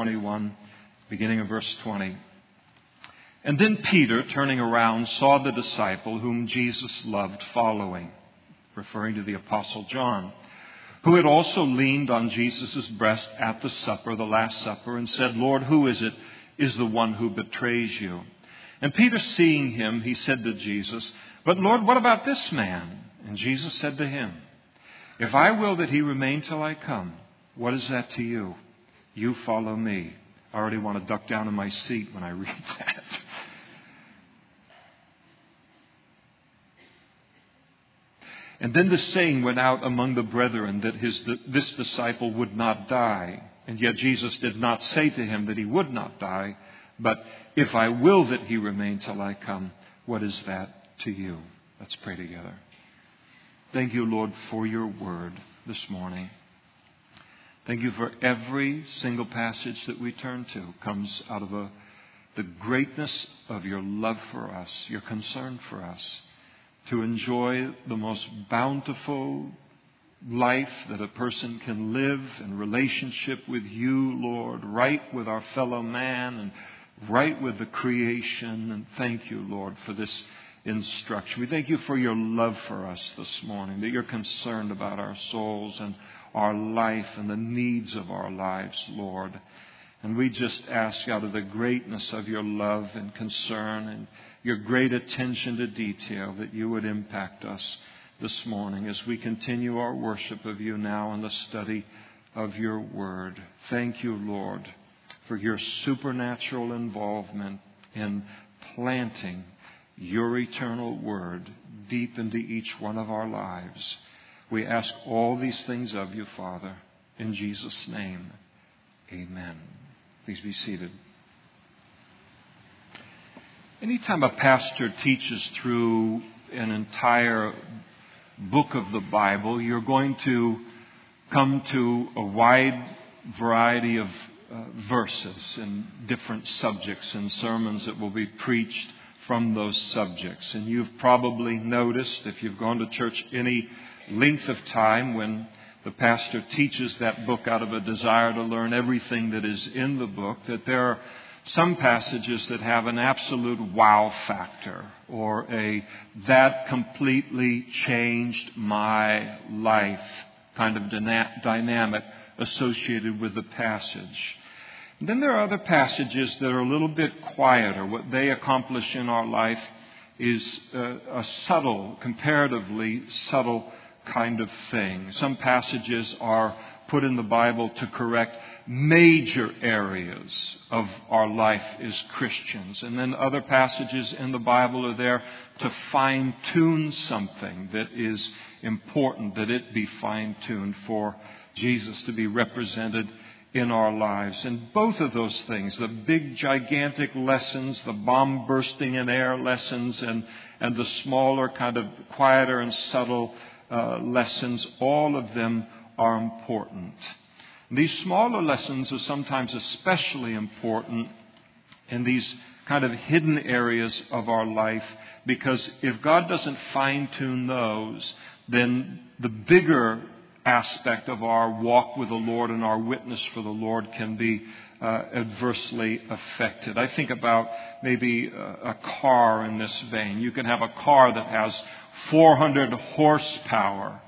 21, beginning of verse 20. And then Peter, turning around, saw the disciple whom Jesus loved following, referring to the Apostle John, who had also leaned on Jesus' breast at the supper, the Last Supper, and said, Lord, who is it is the one who betrays you? And Peter, seeing him, he said to Jesus, But Lord, what about this man? And Jesus said to him, If I will that he remain till I come, what is that to you? You follow me. I already want to duck down in my seat when I read that. And then the saying went out among the brethren that his, this disciple would not die. And yet Jesus did not say to him that he would not die, but if I will that he remain till I come, what is that to you? Let's pray together. Thank you, Lord, for your word this morning. Thank you for every single passage that we turn to comes out of a, the greatness of your love for us, your concern for us to enjoy the most bountiful life that a person can live in relationship with you, Lord, right with our fellow man and right with the creation. And thank you, Lord, for this instruction. We thank you for your love for us this morning, that you're concerned about our souls and our life and the needs of our lives, Lord. And we just ask out of the greatness of your love and concern and your great attention to detail that you would impact us this morning as we continue our worship of you now in the study of your word. Thank you, Lord, for your supernatural involvement in planting your eternal word deep into each one of our lives. We ask all these things of you, Father, in Jesus' name. Amen. Please be seated. Anytime a pastor teaches through an entire book of the Bible, you're going to come to a wide variety of uh, verses and different subjects and sermons that will be preached from those subjects. And you've probably noticed, if you've gone to church any length of time, when the pastor teaches that book out of a desire to learn everything that is in the book, that there are some passages that have an absolute wow factor or a that completely changed my life kind of dynamic associated with the passage. And then there are other passages that are a little bit quieter. What they accomplish in our life is a, a subtle, comparatively subtle kind of thing. Some passages are put in the Bible to correct major areas of our life as Christians. And then other passages in the Bible are there to fine tune something that is important, that it be fine tuned for Jesus to be represented in our lives. And both of those things, the big, gigantic lessons, the bomb bursting in air lessons, and, and the smaller, kind of quieter and subtle uh, lessons, all of them are important. These smaller lessons are sometimes especially important in these kind of hidden areas of our life because if God doesn't fine tune those, then the bigger aspect of our walk with the Lord and our witness for the Lord can be uh, adversely affected. I think about maybe a, a car in this vein. You can have a car that has 400 horsepower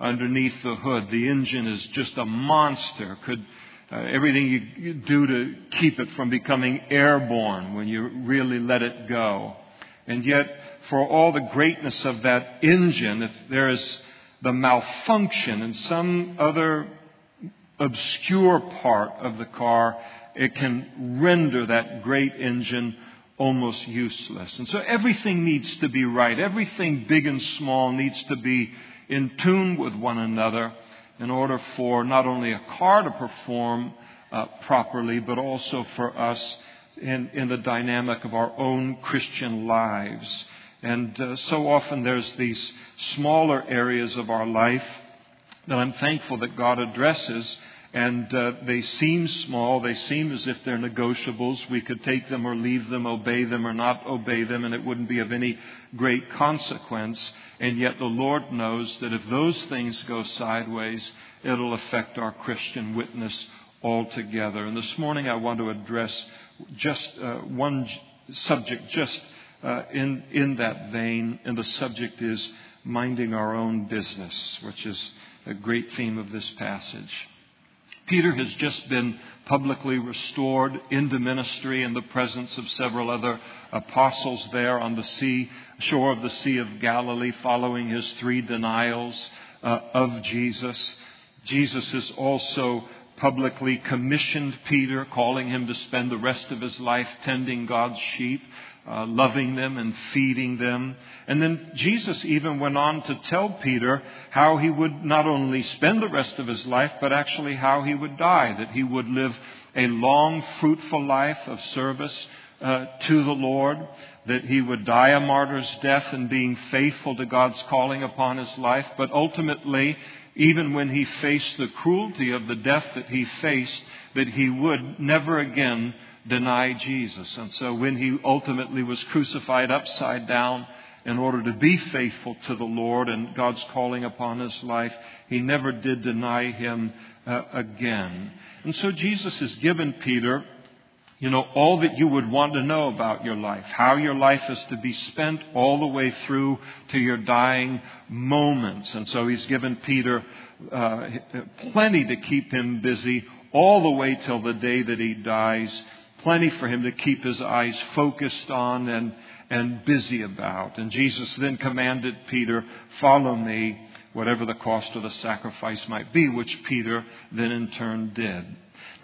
underneath the hood. The engine is just a monster. Could uh, everything you, you do to keep it from becoming airborne when you really let it go. And yet, for all the greatness of that engine, if there is the malfunction in some other obscure part of the car, it can render that great engine almost useless. And so everything needs to be right. Everything big and small needs to be in tune with one another in order for not only a car to perform uh, properly, but also for us in, in the dynamic of our own Christian lives. And uh, so often there's these smaller areas of our life that I'm thankful that God addresses and uh, they seem small. They seem as if they're negotiables. We could take them or leave them, obey them or not obey them, and it wouldn't be of any great consequence. And yet the Lord knows that if those things go sideways, it'll affect our Christian witness altogether. And this morning I want to address just uh, one subject, just uh, in, in that vein, and the subject is minding our own business, which is a great theme of this passage. Peter has just been publicly restored into ministry in the presence of several other apostles there on the sea, shore of the Sea of Galilee, following his three denials uh, of Jesus. Jesus has also publicly commissioned Peter, calling him to spend the rest of his life tending God's sheep uh, loving them and feeding them. And then Jesus even went on to tell Peter how he would not only spend the rest of his life, but actually how he would die, that he would live a long, fruitful life of service uh, to the Lord, that he would die a martyr's death in being faithful to God's calling upon his life, but ultimately, even when he faced the cruelty of the death that he faced, that he would never again deny Jesus. And so when he ultimately was crucified upside down in order to be faithful to the Lord and God's calling upon his life, he never did deny him uh, again. And so Jesus has given Peter you know, all that you would want to know about your life, how your life is to be spent all the way through to your dying moments. And so he's given Peter uh, plenty to keep him busy all the way till the day that he dies plenty for him to keep his eyes focused on and, and busy about. And Jesus then commanded Peter, Follow me, whatever the cost of the sacrifice might be, which Peter then in turn did.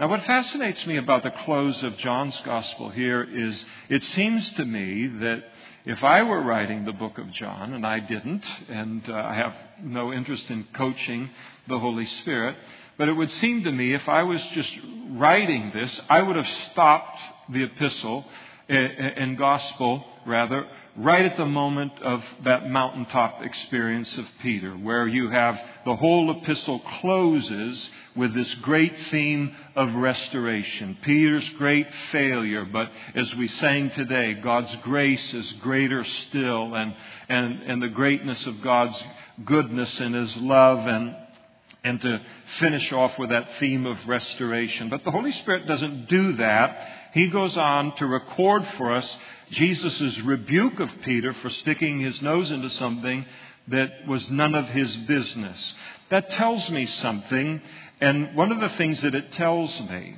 Now, what fascinates me about the close of John's gospel here is it seems to me that if I were writing the book of John, and I didn't, and uh, I have no interest in coaching the Holy Spirit, but it would seem to me if I was just writing this, I would have stopped the epistle and gospel, rather, right at the moment of that mountaintop experience of Peter, where you have the whole epistle closes with this great theme of restoration. Peter's great failure, but as we sang today, God's grace is greater still, and, and, and the greatness of God's goodness and His love and and to finish off with that theme of restoration. But the Holy Spirit doesn't do that. He goes on to record for us Jesus' rebuke of Peter for sticking his nose into something that was none of his business. That tells me something, and one of the things that it tells me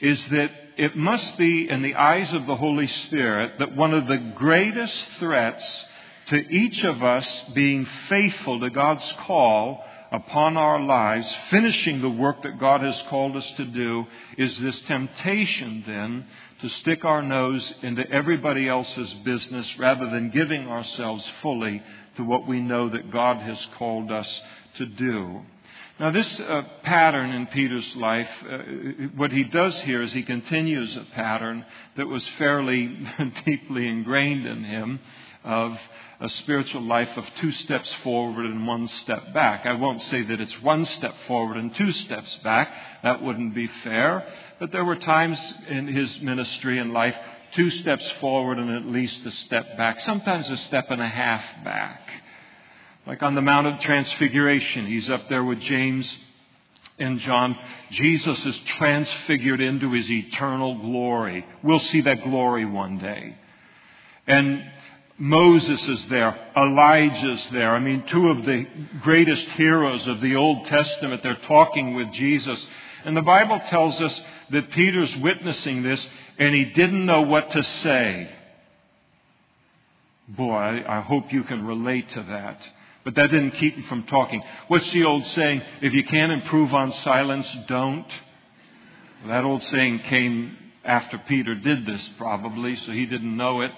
is that it must be in the eyes of the Holy Spirit that one of the greatest threats to each of us being faithful to God's call upon our lives, finishing the work that God has called us to do, is this temptation then to stick our nose into everybody else's business rather than giving ourselves fully to what we know that God has called us to do. Now, this uh, pattern in Peter's life, uh, what he does here is he continues a pattern that was fairly deeply ingrained in him of a spiritual life of two steps forward and one step back. I won't say that it's one step forward and two steps back. That wouldn't be fair. But there were times in his ministry and life, two steps forward and at least a step back, sometimes a step and a half back. Like on the Mount of Transfiguration, he's up there with James and John. Jesus is transfigured into his eternal glory. We'll see that glory one day. And Moses is there. Elijah's there. I mean, two of the greatest heroes of the Old Testament. They're talking with Jesus. And the Bible tells us that Peter's witnessing this and he didn't know what to say. Boy, I hope you can relate to that. But that didn't keep him from talking. What's the old saying? If you can't improve on silence, don't. That old saying came after Peter did this, probably, so he didn't know it.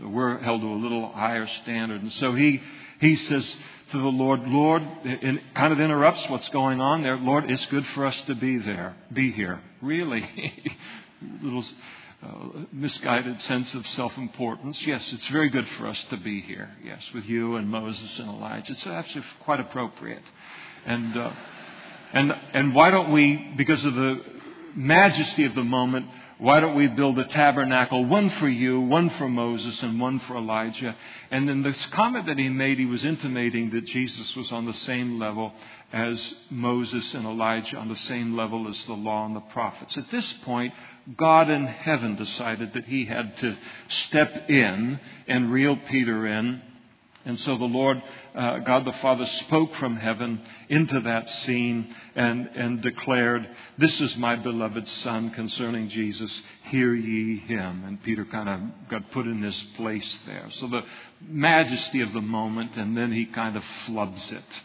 We're held to a little higher standard. And so he, he says to the Lord, Lord, it kind of interrupts what's going on there. Lord, it's good for us to be there, be here. Really? little uh, misguided sense of self importance. Yes, it's very good for us to be here. Yes, with you and Moses and Elijah. It's actually quite appropriate. And, uh, and, and why don't we, because of the majesty of the moment, why don't we build a tabernacle, one for you, one for Moses, and one for Elijah? And in this comment that he made, he was intimating that Jesus was on the same level as Moses and Elijah, on the same level as the law and the prophets. At this point, God in heaven decided that he had to step in and reel Peter in and so the Lord, uh, God the Father, spoke from heaven into that scene and, and declared, This is my beloved Son concerning Jesus. Hear ye him. And Peter kind of got put in his place there. So the majesty of the moment, and then he kind of floods it.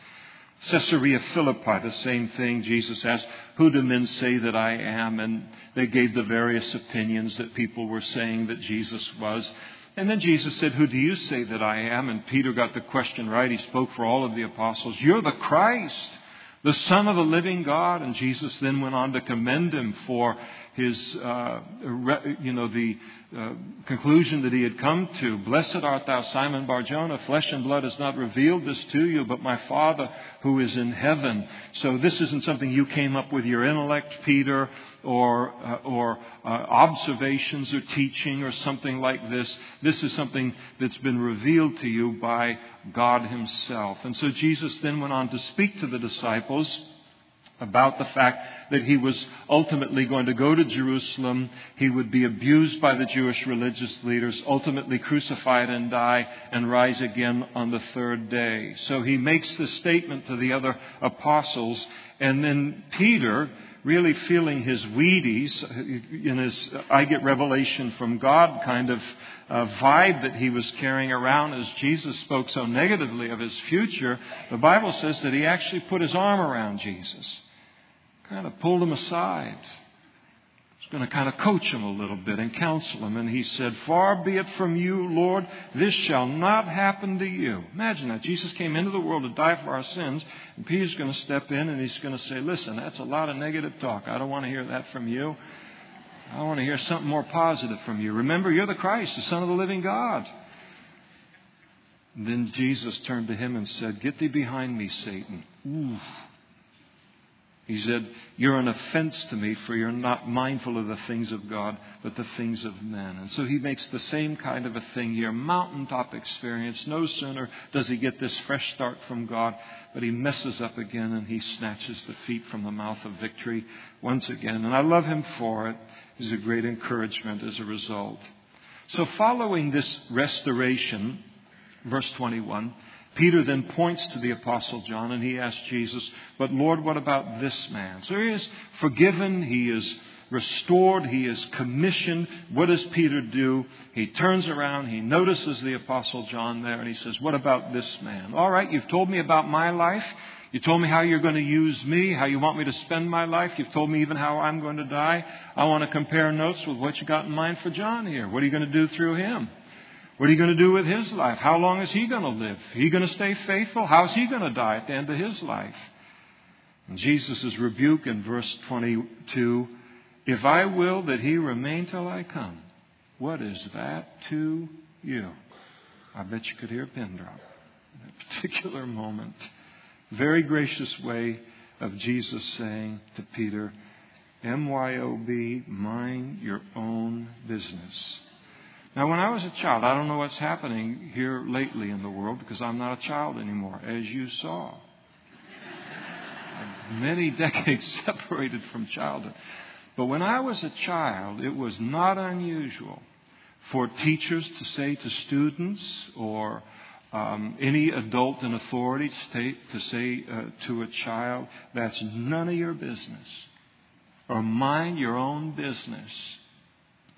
Caesarea Philippi, the same thing. Jesus asked, Who do men say that I am? And they gave the various opinions that people were saying that Jesus was. And then Jesus said, Who do you say that I am? And Peter got the question right. He spoke for all of the apostles. You're the Christ, the Son of the living God. And Jesus then went on to commend him for his, uh, you know, the uh, conclusion that he had come to. Blessed art thou, Simon Barjona. Flesh and blood has not revealed this to you, but my Father who is in heaven. So this isn't something you came up with your intellect, Peter, or, uh, or uh, observations or teaching or something like this. This is something that's been revealed to you by God Himself. And so Jesus then went on to speak to the disciples about the fact that he was ultimately going to go to Jerusalem. He would be abused by the Jewish religious leaders, ultimately crucified and die, and rise again on the third day. So he makes this statement to the other apostles, and then Peter, really feeling his Wheaties in his I get revelation from God kind of uh, vibe that he was carrying around as Jesus spoke so negatively of his future, the Bible says that he actually put his arm around Jesus kind of pulled him aside. He's going to kind of coach him a little bit and counsel him. And he said, Far be it from you, Lord, this shall not happen to you. Imagine that. Jesus came into the world to die for our sins, and Peter's going to step in and he's going to say, Listen, that's a lot of negative talk. I don't want to hear that from you. I want to hear something more positive from you. Remember, you're the Christ, the Son of the living God. Then Jesus turned to him and said, Get thee behind me, Satan. Ooh. He said, You're an offense to me, for you're not mindful of the things of God, but the things of men. And so he makes the same kind of a thing here mountaintop experience. No sooner does he get this fresh start from God, but he messes up again and he snatches the feet from the mouth of victory once again. And I love him for it. He's a great encouragement as a result. So, following this restoration, verse 21, Peter then points to the Apostle John and he asks Jesus, But Lord, what about this man? So he is forgiven, he is restored, he is commissioned. What does Peter do? He turns around, he notices the Apostle John there, and he says, What about this man? All right, you've told me about my life. You told me how you're going to use me, how you want me to spend my life. You've told me even how I'm going to die. I want to compare notes with what you got in mind for John here. What are you going to do through him? What are you going to do with his life? How long is he going to live? He going to stay faithful? How's he going to die at the end of his life? And Jesus' rebuke in verse 22 If I will that he remain till I come, what is that to you? I bet you could hear a pin drop in that particular moment. Very gracious way of Jesus saying to Peter, MYOB, mind your own business. Now, when I was a child, I don't know what's happening here lately in the world because I'm not a child anymore, as you saw. Many decades separated from childhood. But when I was a child, it was not unusual for teachers to say to students or um, any adult in authority to say, to, say uh, to a child, that's none of your business, or mind your own business.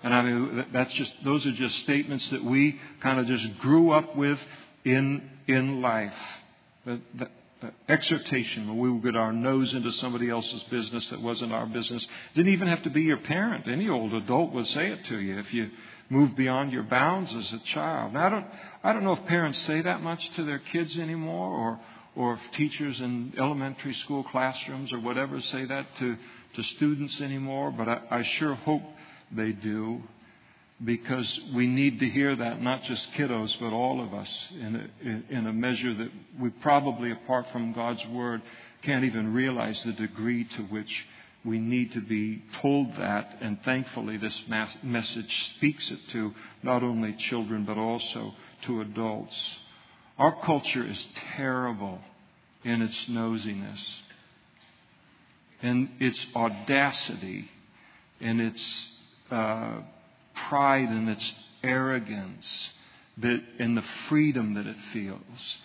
And I mean, that's just, those are just statements that we kind of just grew up with in, in life. The, the, the exhortation when we would get our nose into somebody else's business that wasn't our business. Didn't even have to be your parent. Any old adult would say it to you if you moved beyond your bounds as a child. Now, I don't, I don't know if parents say that much to their kids anymore or, or if teachers in elementary school classrooms or whatever say that to, to students anymore, but I, I sure hope they do because we need to hear that, not just kiddos, but all of us, in a, in a measure that we probably, apart from God's Word, can't even realize the degree to which we need to be told that, and thankfully, this message speaks it to not only children but also to adults. Our culture is terrible in its nosiness, in its audacity, in its uh, pride, and its arrogance, that, in the freedom that it feels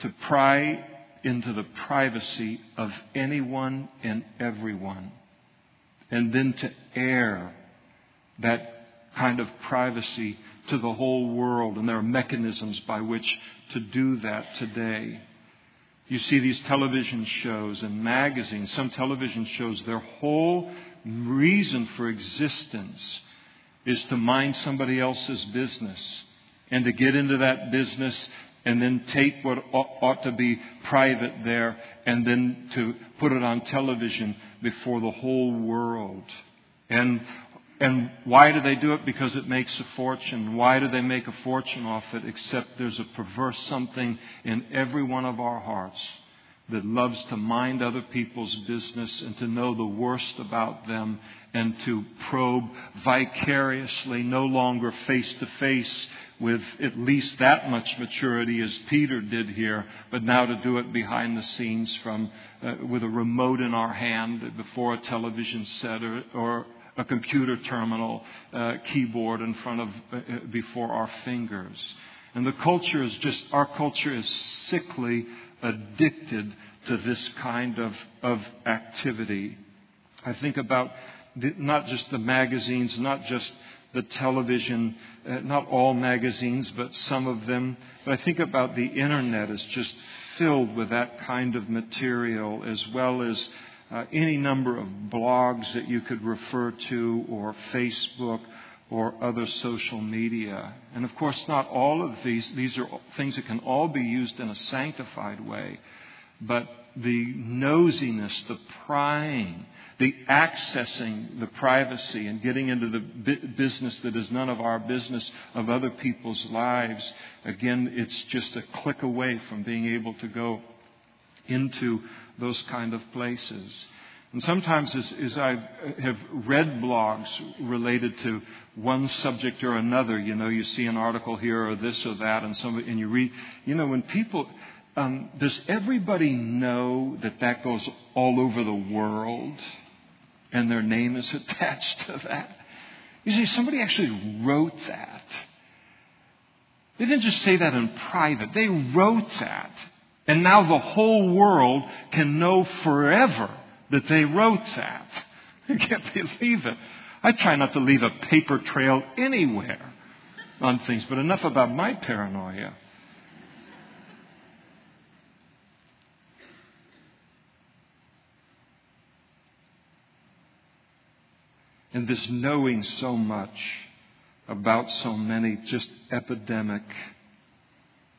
to pry into the privacy of anyone and everyone, and then to air that kind of privacy to the whole world. And there are mechanisms by which to do that today. You see these television shows and magazines, some television shows, their whole reason for existence is to mind somebody else's business and to get into that business and then take what ought to be private there and then to put it on television before the whole world. And and why do they do it? Because it makes a fortune. Why do they make a fortune off it? Except there's a perverse something in every one of our hearts that loves to mind other people's business and to know the worst about them and to probe vicariously, no longer face to face with at least that much maturity as Peter did here, but now to do it behind the scenes from uh, with a remote in our hand before a television set or, or a computer terminal uh, keyboard in front of uh, before our fingers. And the culture is just our culture is sickly addicted to this kind of, of activity. I think about the, not just the magazines, not just the television, uh, not all magazines, but some of them. But I think about the internet as just filled with that kind of material, as well as uh, any number of blogs that you could refer to, or Facebook, or other social media. And of course, not all of these, these are things that can all be used in a sanctified way. But the nosiness, the prying, the accessing the privacy and getting into the business that is none of our business of other people's lives, again, it's just a click away from being able to go into those kind of places. And sometimes, as, as I have read blogs related to one subject or another, you know, you see an article here or this or that, and some, and you read, you know, when people, um, does everybody know that that goes all over the world, and their name is attached to that? You see, somebody actually wrote that. They didn't just say that in private. They wrote that. And now the whole world can know forever that they wrote that. I can't believe it. I try not to leave a paper trail anywhere on things, but enough about my paranoia. And this knowing so much about so many, just epidemic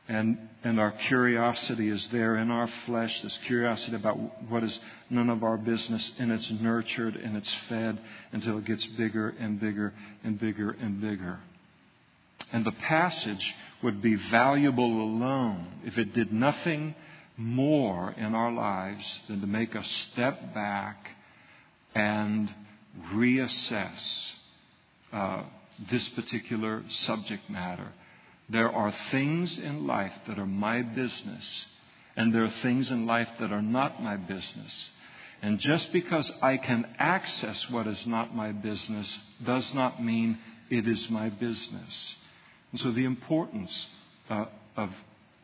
and, and our curiosity is there in our flesh, this curiosity about what is none of our business, and it's nurtured and it's fed until it gets bigger and bigger and bigger and bigger. And the passage would be valuable alone if it did nothing more in our lives than to make us step back and reassess uh, this particular subject matter there are things in life that are my business, and there are things in life that are not my business. And just because I can access what is not my business does not mean it is my business. And so the importance uh, of,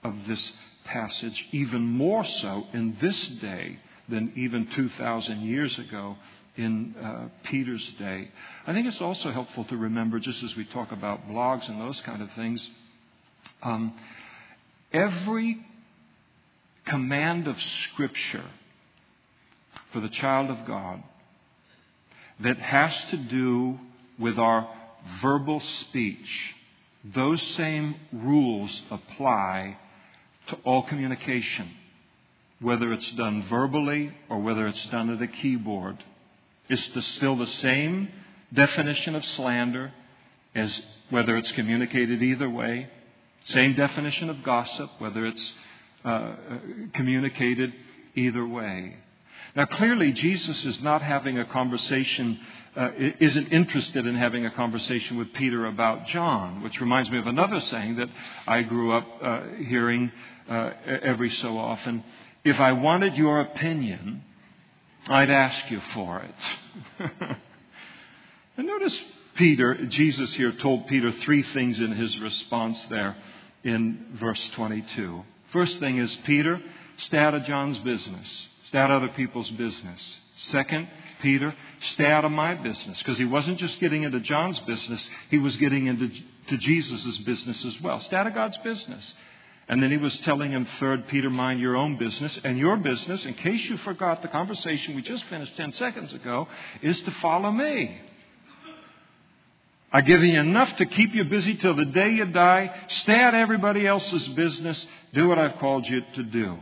of this passage, even more so in this day than even 2,000 years ago in uh, Peter's day. I think it's also helpful to remember, just as we talk about blogs and those kind of things, um, every command of Scripture for the child of God that has to do with our verbal speech, those same rules apply to all communication, whether it's done verbally or whether it's done at a keyboard. It's still the same definition of slander as whether it's communicated either way. Same definition of gossip, whether it's uh, uh, communicated either way. Now, clearly, Jesus is not having a conversation, uh, isn't interested in having a conversation with Peter about John, which reminds me of another saying that I grew up uh, hearing uh, every so often. If I wanted your opinion, I'd ask you for it. and notice Peter, Jesus here told Peter three things in his response there in verse 22. First thing is, Peter, stay out of John's business. Stay out of other people's business. Second, Peter, stay out of my business. Because he wasn't just getting into John's business, he was getting into to Jesus' business as well. Stay out of God's business. And then he was telling him, third, Peter, mind your own business. And your business, in case you forgot the conversation we just finished 10 seconds ago, is to follow me. I give you enough to keep you busy till the day you die. Stay out of everybody else's business. Do what I've called you to do.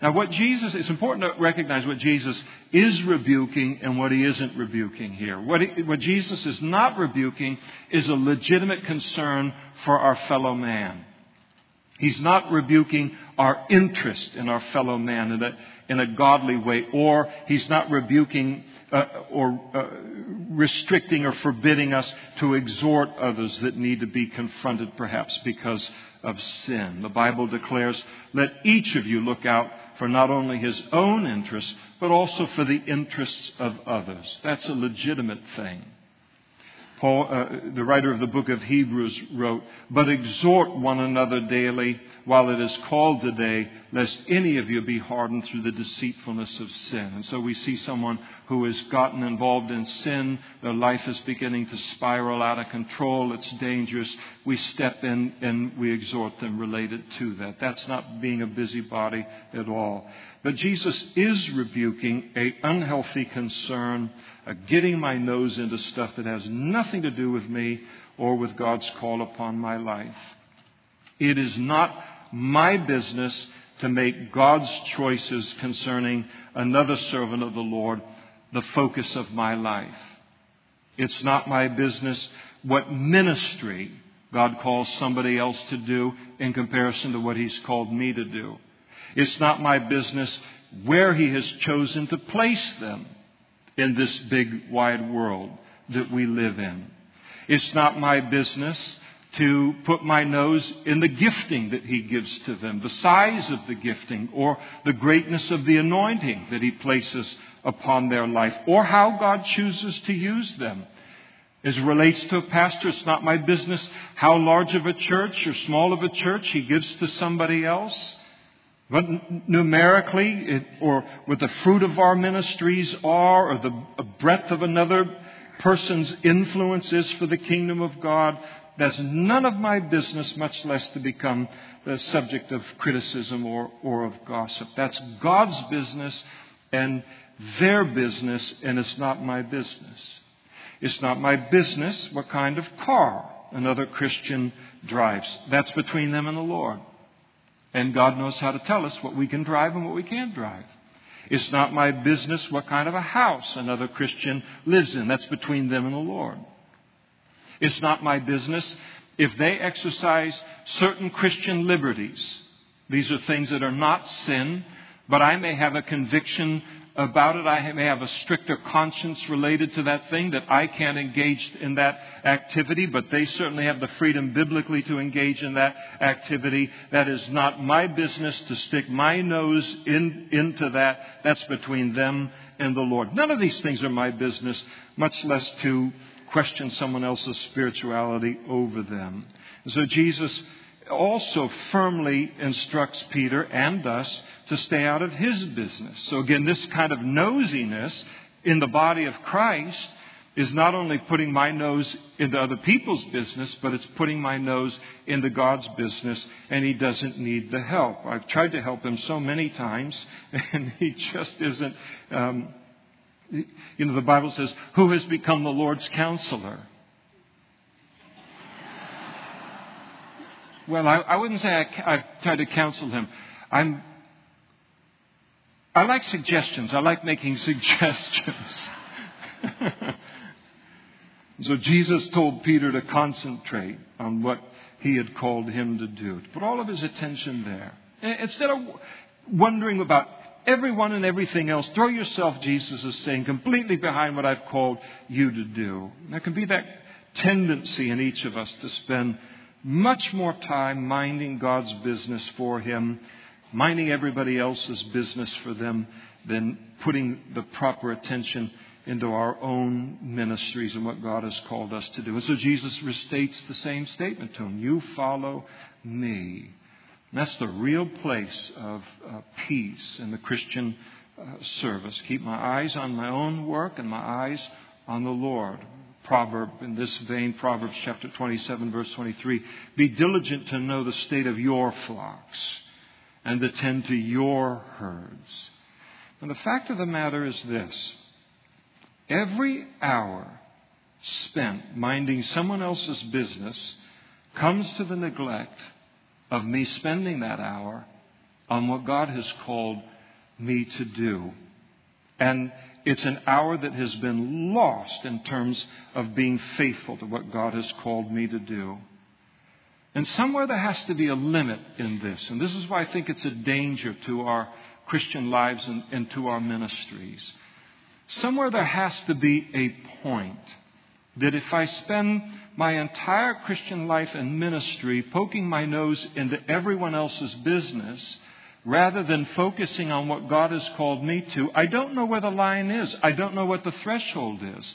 Now, what Jesus, it's important to recognize what Jesus is rebuking and what he isn't rebuking here. What, he, what Jesus is not rebuking is a legitimate concern for our fellow man. He's not rebuking our interest in our fellow man in a, in a godly way, or he's not rebuking uh, or uh, restricting or forbidding us to exhort others that need to be confronted perhaps because of sin. The Bible declares, let each of you look out for not only his own interests, but also for the interests of others. That's a legitimate thing. Paul, uh, the writer of the book of Hebrews wrote, But exhort one another daily while it is called today, lest any of you be hardened through the deceitfulness of sin. And so we see someone who has gotten involved in sin. Their life is beginning to spiral out of control. It's dangerous. We step in and we exhort them related to that. That's not being a busybody at all. But Jesus is rebuking a unhealthy concern of getting my nose into stuff that has nothing to do with me or with God's call upon my life. It is not my business to make God's choices concerning another servant of the Lord the focus of my life. It's not my business what ministry God calls somebody else to do in comparison to what He's called me to do. It's not my business where He has chosen to place them in this big, wide world that we live in. It's not my business to put my nose in the gifting that He gives to them, the size of the gifting, or the greatness of the anointing that He places upon their life, or how God chooses to use them. As relates to a pastor, it's not my business how large of a church or small of a church he gives to somebody else. But numerically, it, or what the fruit of our ministries are, or the breadth of another person's influence is for the kingdom of God, that's none of my business, much less to become the subject of criticism or, or of gossip. That's God's business and their business, and it's not my business. It's not my business what kind of car another Christian drives. That's between them and the Lord. And God knows how to tell us what we can drive and what we can't drive. It's not my business what kind of a house another Christian lives in. That's between them and the Lord. It's not my business if they exercise certain Christian liberties. These are things that are not sin, but I may have a conviction about it. I may have a stricter conscience related to that thing that I can't engage in that activity, but they certainly have the freedom biblically to engage in that activity. That is not my business to stick my nose in, into that. That's between them and the Lord. None of these things are my business, much less to question someone else's spirituality over them. And so Jesus also firmly instructs Peter and us to stay out of his business. So again, this kind of nosiness in the body of Christ is not only putting my nose into other people's business, but it's putting my nose into God's business, and He doesn't need the help. I've tried to help Him so many times, and He just isn't. Um, you know, the Bible says, Who has become the Lord's counselor? Well, I, I wouldn't say I, have tried to counsel him. I'm, I like suggestions. I like making suggestions. so Jesus told Peter to concentrate on what he had called him to do, to put all of his attention there. Instead of wondering about everyone and everything else. Throw yourself, Jesus is saying, completely behind what I've called you to do. There can be that tendency in each of us to spend much more time minding God's business for Him, minding everybody else's business for them, than putting the proper attention into our own ministries and what God has called us to do. And so Jesus restates the same statement to him You follow me. And that's the real place of uh, peace in the Christian uh, service. Keep my eyes on my own work and my eyes on the Lord. Proverb in this vein, Proverbs chapter 27, verse 23 Be diligent to know the state of your flocks and attend to your herds. And the fact of the matter is this every hour spent minding someone else's business comes to the neglect of me spending that hour on what God has called me to do. And it's an hour that has been lost in terms of being faithful to what God has called me to do. And somewhere there has to be a limit in this. And this is why I think it's a danger to our Christian lives and, and to our ministries. Somewhere there has to be a point that if I spend my entire Christian life and ministry poking my nose into everyone else's business rather than focusing on what God has called me to, I don't know where the line is. I don't know what the threshold is.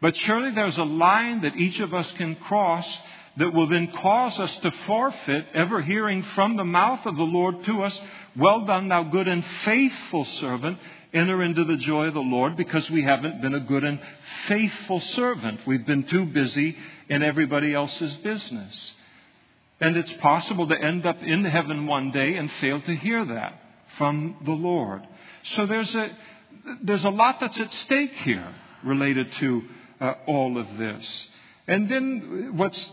But surely there's a line that each of us can cross that will then cause us to forfeit ever hearing from the mouth of the Lord to us, Well done, thou good and faithful servant enter into the joy of the Lord because we haven't been a good and faithful servant. We've been too busy in everybody else's business. And it's possible to end up in heaven one day and fail to hear that from the Lord. So there's a, there's a lot that's at stake here related to uh, all of this. And then what's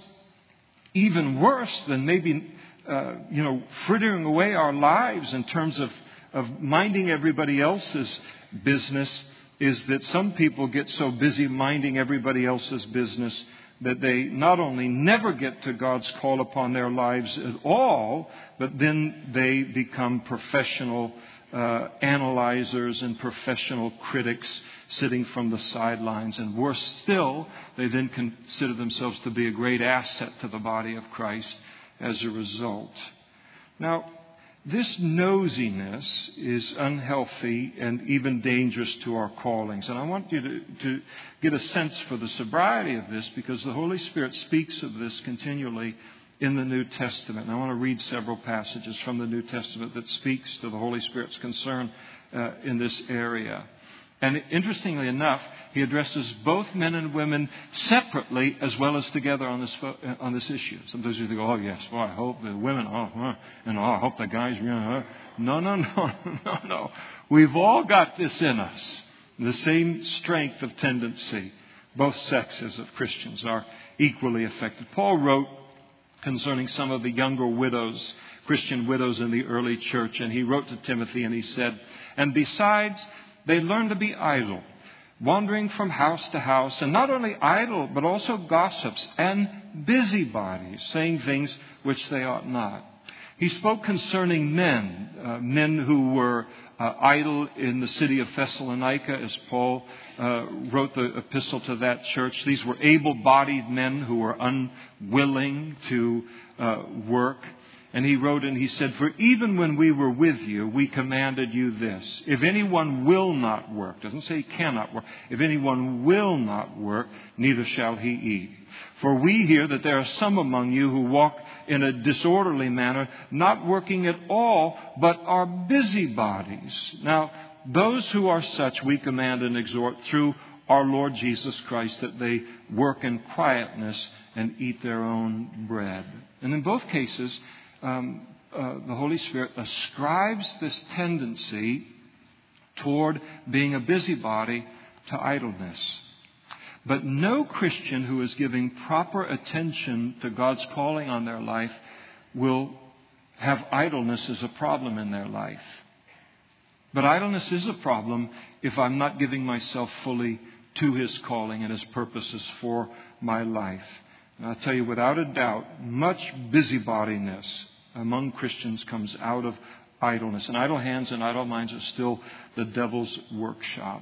even worse than maybe, uh, you know, frittering away our lives in terms of of minding everybody else's business is that some people get so busy minding everybody else's business that they not only never get to God's call upon their lives at all, but then they become professional uh, analyzers and professional critics sitting from the sidelines. And worse still, they then consider themselves to be a great asset to the body of Christ as a result. Now, this nosiness is unhealthy and even dangerous to our callings. And I want you to, to, get a sense for the sobriety of this because the Holy Spirit speaks of this continually in the New Testament. And I want to read several passages from the New Testament that speaks to the Holy Spirit's concern uh, in this area. And interestingly enough, he addresses both men and women separately as well as together on this, uh, on this issue. Sometimes you think, oh, yes, well, I hope the women, oh, and oh, I hope the guys, no, no, no, no, no. We've all got this in us. The same strength of tendency. Both sexes of Christians are equally affected. Paul wrote concerning some of the younger widows, Christian widows in the early church, and he wrote to Timothy and he said, And besides, they learn to be idle, wandering from house to house, and not only idle, but also gossips and busybodies, saying things which they ought not. He spoke concerning men, uh, men who were uh, idle in the city of Thessalonica, as Paul uh, wrote the epistle to that church. These were able bodied men who were unwilling to uh, work. And he wrote and he said, For even when we were with you, we commanded you this. If anyone will not work, doesn't say he cannot work. If anyone will not work, neither shall he eat. For we hear that there are some among you who walk in a disorderly manner, not working at all, but are busybodies. Now, those who are such we command and exhort through our Lord Jesus Christ that they work in quietness and eat their own bread. And in both cases, um, uh, the Holy Spirit ascribes this tendency toward being a busybody to idleness. But no Christian who is giving proper attention to God's calling on their life will have idleness as a problem in their life. But idleness is a problem if I'm not giving myself fully to His calling and His purposes for my life. And I'll tell you, without a doubt, much busybodiness among Christians comes out of idleness. And idle hands and idle minds are still the devil's workshop.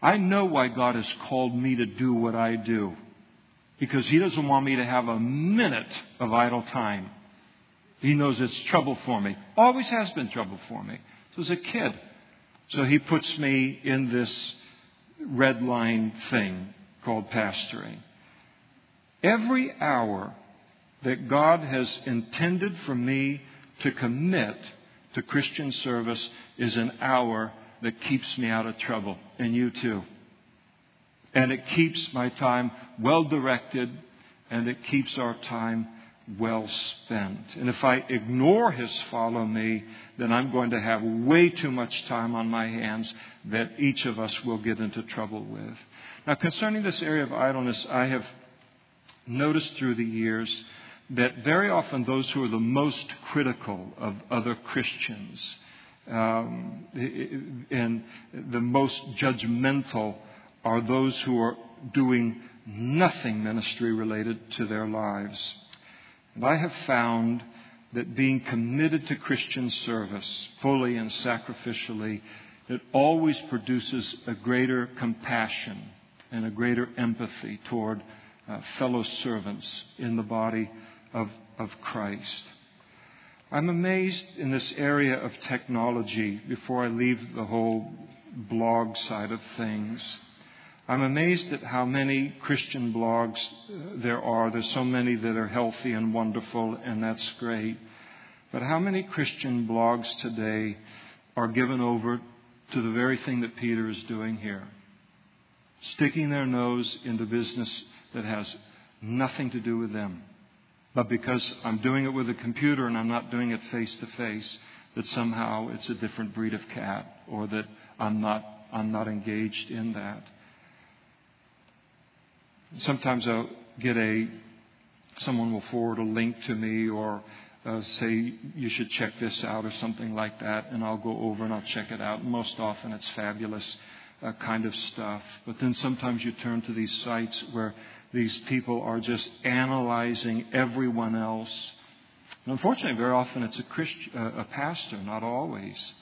I know why God has called me to do what I do. Because He doesn't want me to have a minute of idle time. He knows it's trouble for me. Always has been trouble for me. So as a kid. So He puts me in this red line thing called pastoring. Every hour that God has intended for me to commit to Christian service is an hour that keeps me out of trouble, and you too. And it keeps my time well directed, and it keeps our time well spent. And if I ignore his follow me, then I'm going to have way too much time on my hands that each of us will get into trouble with. Now, concerning this area of idleness, I have noticed through the years that very often those who are the most critical of other Christians um, and the most judgmental are those who are doing nothing ministry related to their lives. And I have found that being committed to Christian service fully and sacrificially, it always produces a greater compassion and a greater empathy toward uh, fellow servants in the body of, of Christ. I'm amazed in this area of technology before I leave the whole blog side of things. I'm amazed at how many Christian blogs uh, there are. There's so many that are healthy and wonderful, and that's great. But how many Christian blogs today are given over to the very thing that Peter is doing here? Sticking their nose into business that has nothing to do with them. But because I'm doing it with a computer and I'm not doing it face to face, that somehow it's a different breed of cat or that I'm not, I'm not engaged in that. Sometimes I'll get a, someone will forward a link to me or uh, say you should check this out or something like that, and I'll go over and I'll check it out. Most often it's fabulous uh, kind of stuff. But then sometimes you turn to these sites where these people are just analyzing everyone else. And unfortunately, very often it's a, Christ, uh, a pastor, not always.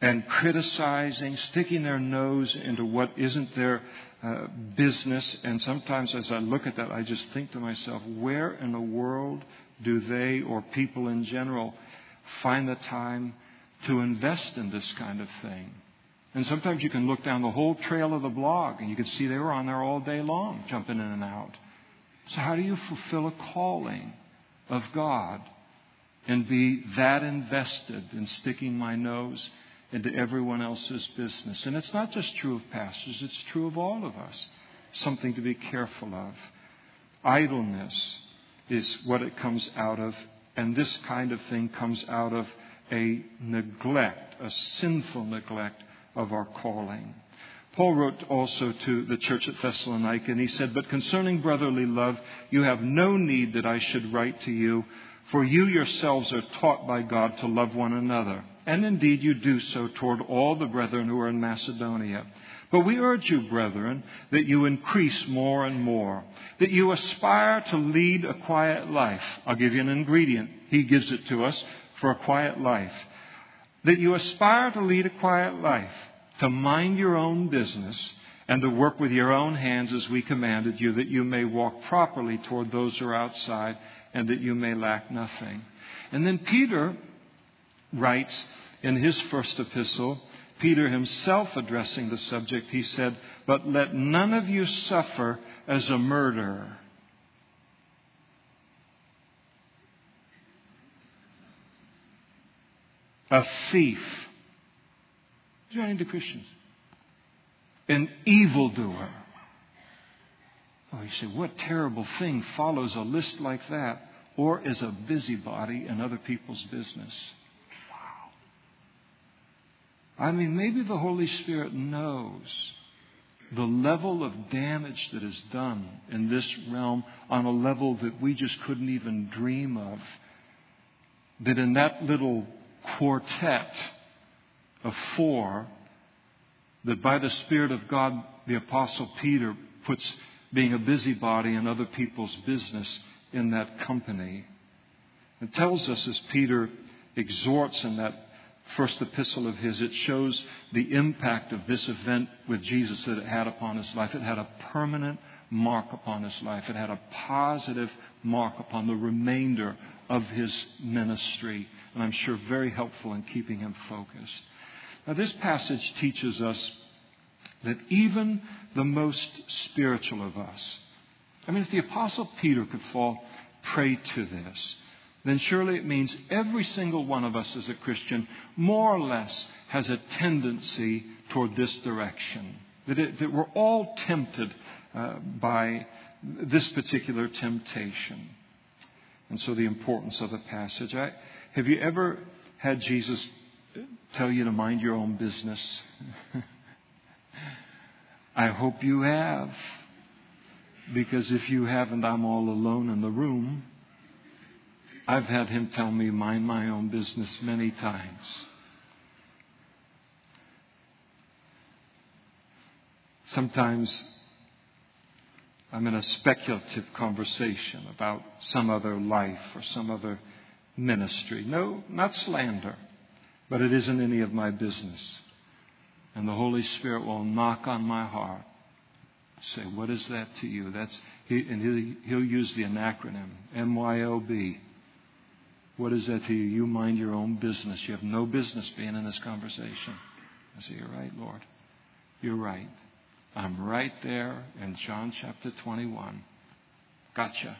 And criticizing, sticking their nose into what isn't their uh, business. And sometimes as I look at that, I just think to myself, where in the world do they or people in general find the time to invest in this kind of thing? And sometimes you can look down the whole trail of the blog and you can see they were on there all day long, jumping in and out. So, how do you fulfill a calling of God and be that invested in sticking my nose into everyone else's business? And it's not just true of pastors, it's true of all of us. Something to be careful of. Idleness is what it comes out of, and this kind of thing comes out of a neglect, a sinful neglect of our calling. Paul wrote also to the church at Thessalonica, and he said, But concerning brotherly love, you have no need that I should write to you, for you yourselves are taught by God to love one another. And indeed you do so toward all the brethren who are in Macedonia. But we urge you, brethren, that you increase more and more, that you aspire to lead a quiet life. I'll give you an ingredient. He gives it to us for a quiet life that you aspire to lead a quiet life, to mind your own business, and to work with your own hands as we commanded you, that you may walk properly toward those who are outside, and that you may lack nothing. And then Peter writes in his first epistle, Peter himself addressing the subject, he said, But let none of you suffer as a murderer a thief. He's writing to Christians. An evildoer. Oh, you say, what terrible thing follows a list like that? Or is a busybody in other people's business? Wow. I mean, maybe the Holy Spirit knows the level of damage that is done in this realm on a level that we just couldn't even dream of. That in that little quartet of four that by the Spirit of God, the Apostle Peter puts being a busybody in other people's business in that company. It tells us, as Peter exhorts in that first epistle of his, it shows the impact of this event with Jesus that it had upon his life. It had a permanent mark upon his life, it had a positive mark upon the remainder of his ministry, and I'm sure very helpful in keeping him focused. Now, this passage teaches us that even the most spiritual of us, I mean, if the Apostle Peter could fall prey to this, then surely it means every single one of us as a Christian more or less has a tendency toward this direction. That, it, that we're all tempted uh, by this particular temptation. And so the importance of the passage. I, have you ever had Jesus tell you to mind your own business? I hope you have. Because if you haven't, I'm all alone in the room. I've had him tell me, mind my own business many times. Sometimes I'm in a speculative conversation about some other life or some other ministry. No, not slander, but it isn't any of my business. And the Holy Spirit will knock on my heart. Say, what is that to you? That's he, and he'll, he'll use the acronym MYOB. What is that to you? You mind your own business. You have no business being in this conversation. I say, You're right, Lord. You're right. I'm right there in John chapter 21. Gotcha.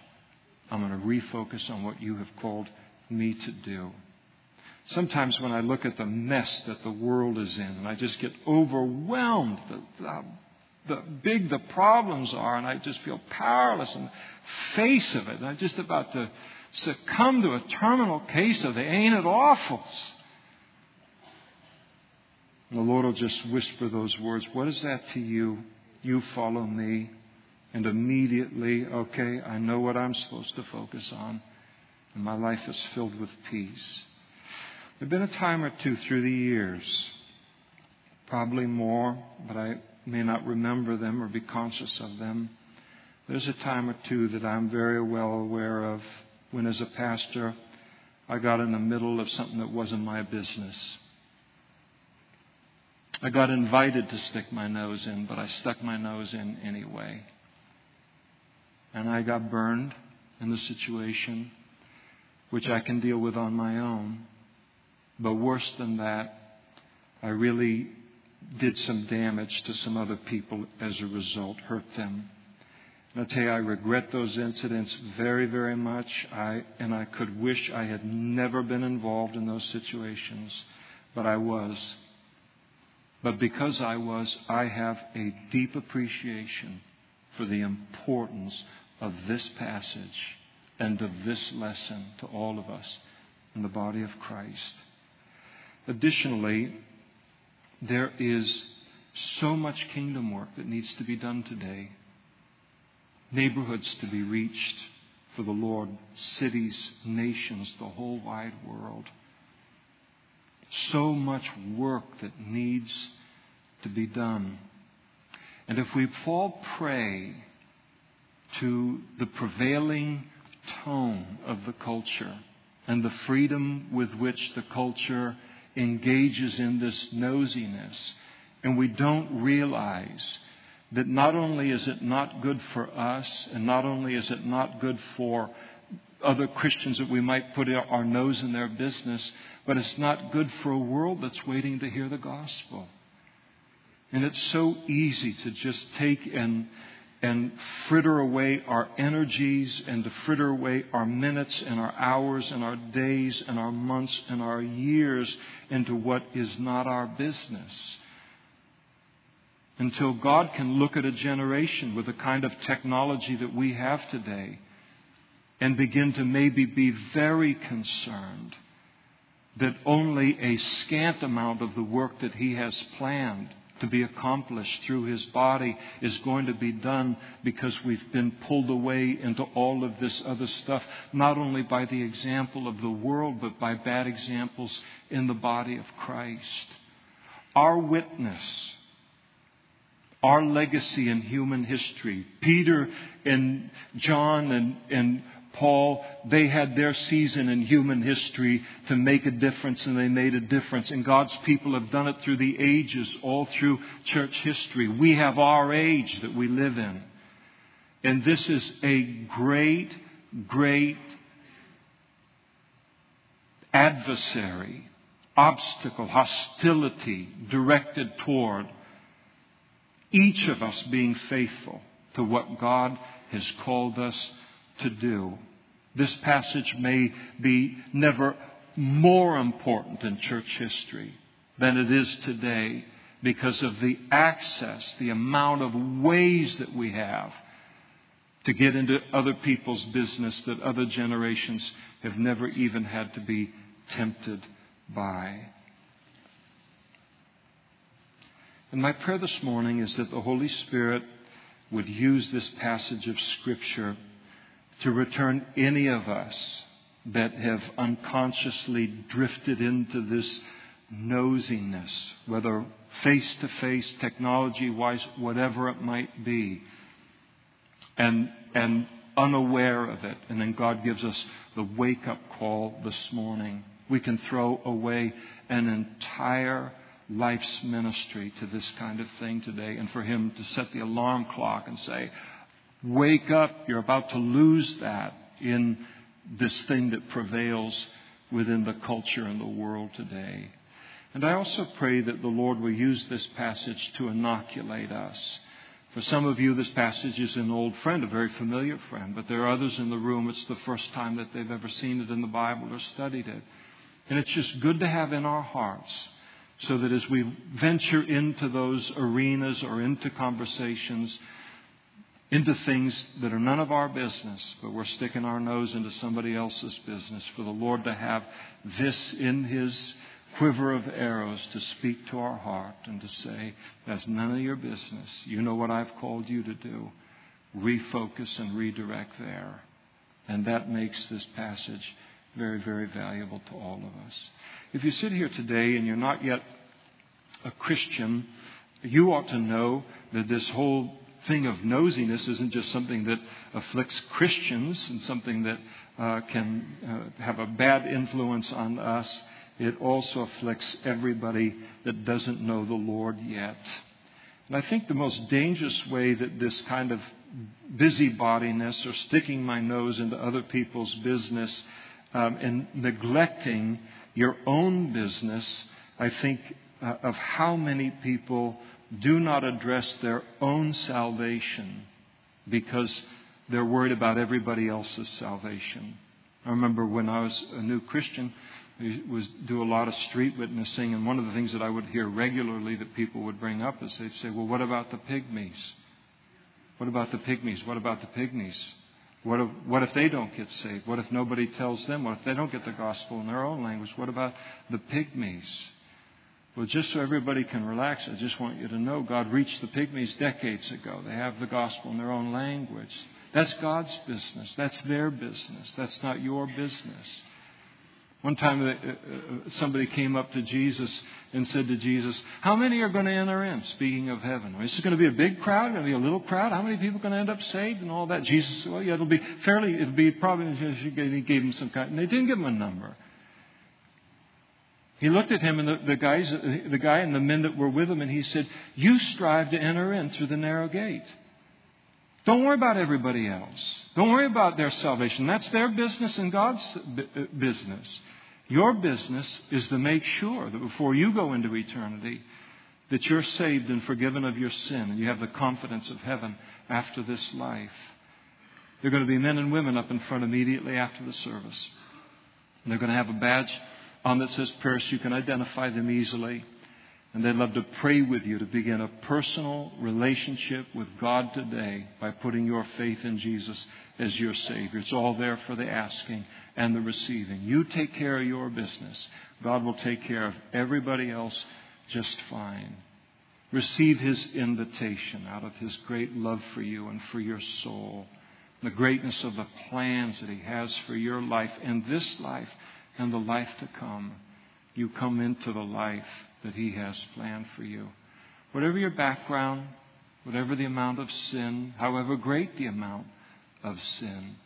I'm going to refocus on what you have called me to do. Sometimes when I look at the mess that the world is in, and I just get overwhelmed, the, the, the big the problems are, and I just feel powerless in the face of it. And I'm just about to succumb to a terminal case of the ain't it awfuls. And the Lord will just whisper those words. What is that to you? You follow me. And immediately, okay, I know what I'm supposed to focus on. And my life is filled with peace. There have been a time or two through the years, probably more, but I may not remember them or be conscious of them. There's a time or two that I'm very well aware of when, as a pastor, I got in the middle of something that wasn't my business. I got invited to stick my nose in, but I stuck my nose in anyway. And I got burned in the situation, which I can deal with on my own. But worse than that, I really did some damage to some other people as a result, hurt them. And I tell you, I regret those incidents very, very much. I, and I could wish I had never been involved in those situations, but I was. But because I was, I have a deep appreciation for the importance of this passage and of this lesson to all of us in the body of Christ. Additionally, there is so much kingdom work that needs to be done today neighborhoods to be reached for the Lord, cities, nations, the whole wide world. So much work that needs to be done. And if we fall prey to the prevailing tone of the culture and the freedom with which the culture engages in this nosiness, and we don't realize that not only is it not good for us, and not only is it not good for other Christians that we might put our nose in their business, but it's not good for a world that's waiting to hear the gospel. And it's so easy to just take and, and fritter away our energies and to fritter away our minutes and our hours and our days and our months and our years into what is not our business. Until God can look at a generation with the kind of technology that we have today and begin to maybe be very concerned that only a scant amount of the work that He has planned to be accomplished through His body is going to be done because we've been pulled away into all of this other stuff, not only by the example of the world, but by bad examples in the body of Christ. Our witness our legacy in human history. Peter and John and, and Paul, they had their season in human history to make a difference, and they made a difference. And God's people have done it through the ages, all through church history. We have our age that we live in. And this is a great, great adversary, obstacle, hostility directed toward each of us being faithful to what God has called us to do. This passage may be never more important in church history than it is today because of the access, the amount of ways that we have to get into other people's business that other generations have never even had to be tempted by. And my prayer this morning is that the Holy Spirit would use this passage of Scripture to return any of us that have unconsciously drifted into this nosiness, whether face to face, technology wise, whatever it might be, and, and unaware of it. And then God gives us the wake up call this morning. We can throw away an entire life's ministry to this kind of thing today, and for Him to set the alarm clock and say, Wake up, you're about to lose that in this thing that prevails within the culture and the world today. And I also pray that the Lord will use this passage to inoculate us. For some of you, this passage is an old friend, a very familiar friend, but there are others in the room, it's the first time that they've ever seen it in the Bible or studied it. And it's just good to have in our hearts so that as we venture into those arenas or into conversations, into things that are none of our business, but we're sticking our nose into somebody else's business, for the Lord to have this in His quiver of arrows to speak to our heart and to say, That's none of your business. You know what I've called you to do. Refocus and redirect there. And that makes this passage very, very valuable to all of us. If you sit here today and you're not yet a Christian, you ought to know that this whole thing of nosiness isn't just something that afflicts Christians and something that uh, can uh, have a bad influence on us. It also afflicts everybody that doesn't know the Lord yet. And I think the most dangerous way that this kind of busybodiness or sticking my nose into other people's business um, and neglecting your own business, I think uh, of how many people do not address their own salvation because they're worried about everybody else's salvation. I remember when I was a new Christian, I was do a lot of street witnessing, and one of the things that I would hear regularly that people would bring up is they'd say, "Well, what about the pygmies? What about the pygmies? What about the pygmies? What if, what if they don't get saved? What if nobody tells them? What if they don't get the gospel in their own language? What about the pygmies?" Well, just so everybody can relax, I just want you to know God reached the pygmies decades ago. They have the gospel in their own language. That's God's business. That's their business. That's not your business. One time, uh, uh, somebody came up to Jesus and said to Jesus, How many are going to enter in? Speaking of heaven. Is it going to be a big crowd? Going to be a little crowd? How many people are going to end up saved and all that? Jesus said, Well, yeah, it'll be fairly, it'll be probably, he gave him some kind, and they didn't give him a number. He looked at him and the, the, guys, the guy and the men that were with him, and he said, You strive to enter in through the narrow gate. Don't worry about everybody else. Don't worry about their salvation. That's their business and God's uh, business. Your business is to make sure that before you go into eternity, that you're saved and forgiven of your sin, and you have the confidence of heaven after this life. There are going to be men and women up in front immediately after the service. And they're going to have a badge Um, on that says Pierce. You can identify them easily. And they'd love to pray with you to begin a personal relationship with God today by putting your faith in Jesus as your Savior. It's all there for the asking and the receiving. You take care of your business. God will take care of everybody else just fine. Receive His invitation out of His great love for you and for your soul. The greatness of the plans that He has for your life and this life and the life to come, you come into the life that He has planned for you. Whatever your background, whatever the amount of sin, however great the amount of sin,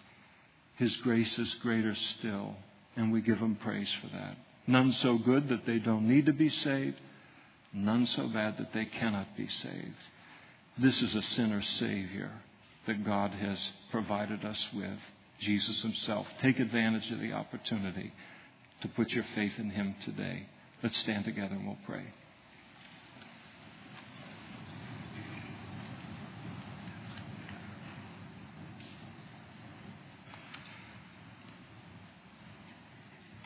His grace is greater still, and we give Him praise for that. None so good that they don't need to be saved, none so bad that they cannot be saved. This is a sinner Savior that God has provided us with, Jesus Himself. Take advantage of the opportunity to put your faith in Him today. Let's stand together and we'll pray.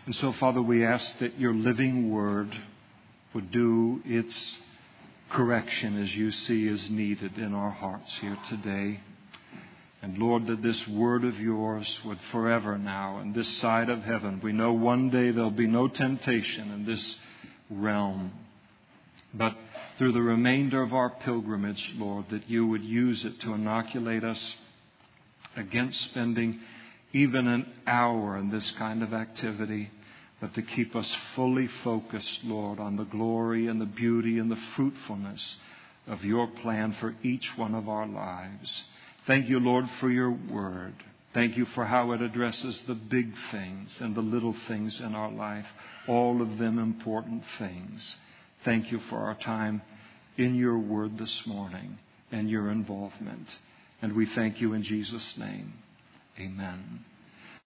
And so, Father, we ask that your living word would do its correction as you see is needed in our hearts here today. And Lord, that this word of yours would forever now, on this side of heaven, we know one day there'll be no temptation in this realm. But through the remainder of our pilgrimage, Lord, that you would use it to inoculate us against spending even an hour in this kind of activity but to keep us fully focused, Lord, on the glory and the beauty and the fruitfulness of your plan for each one of our lives. Thank you, Lord, for your word. Thank you for how it addresses the big things and the little things in our life, all of them important things. Thank you for our time in your word this morning and your involvement. And we thank you in Jesus' name. Amen.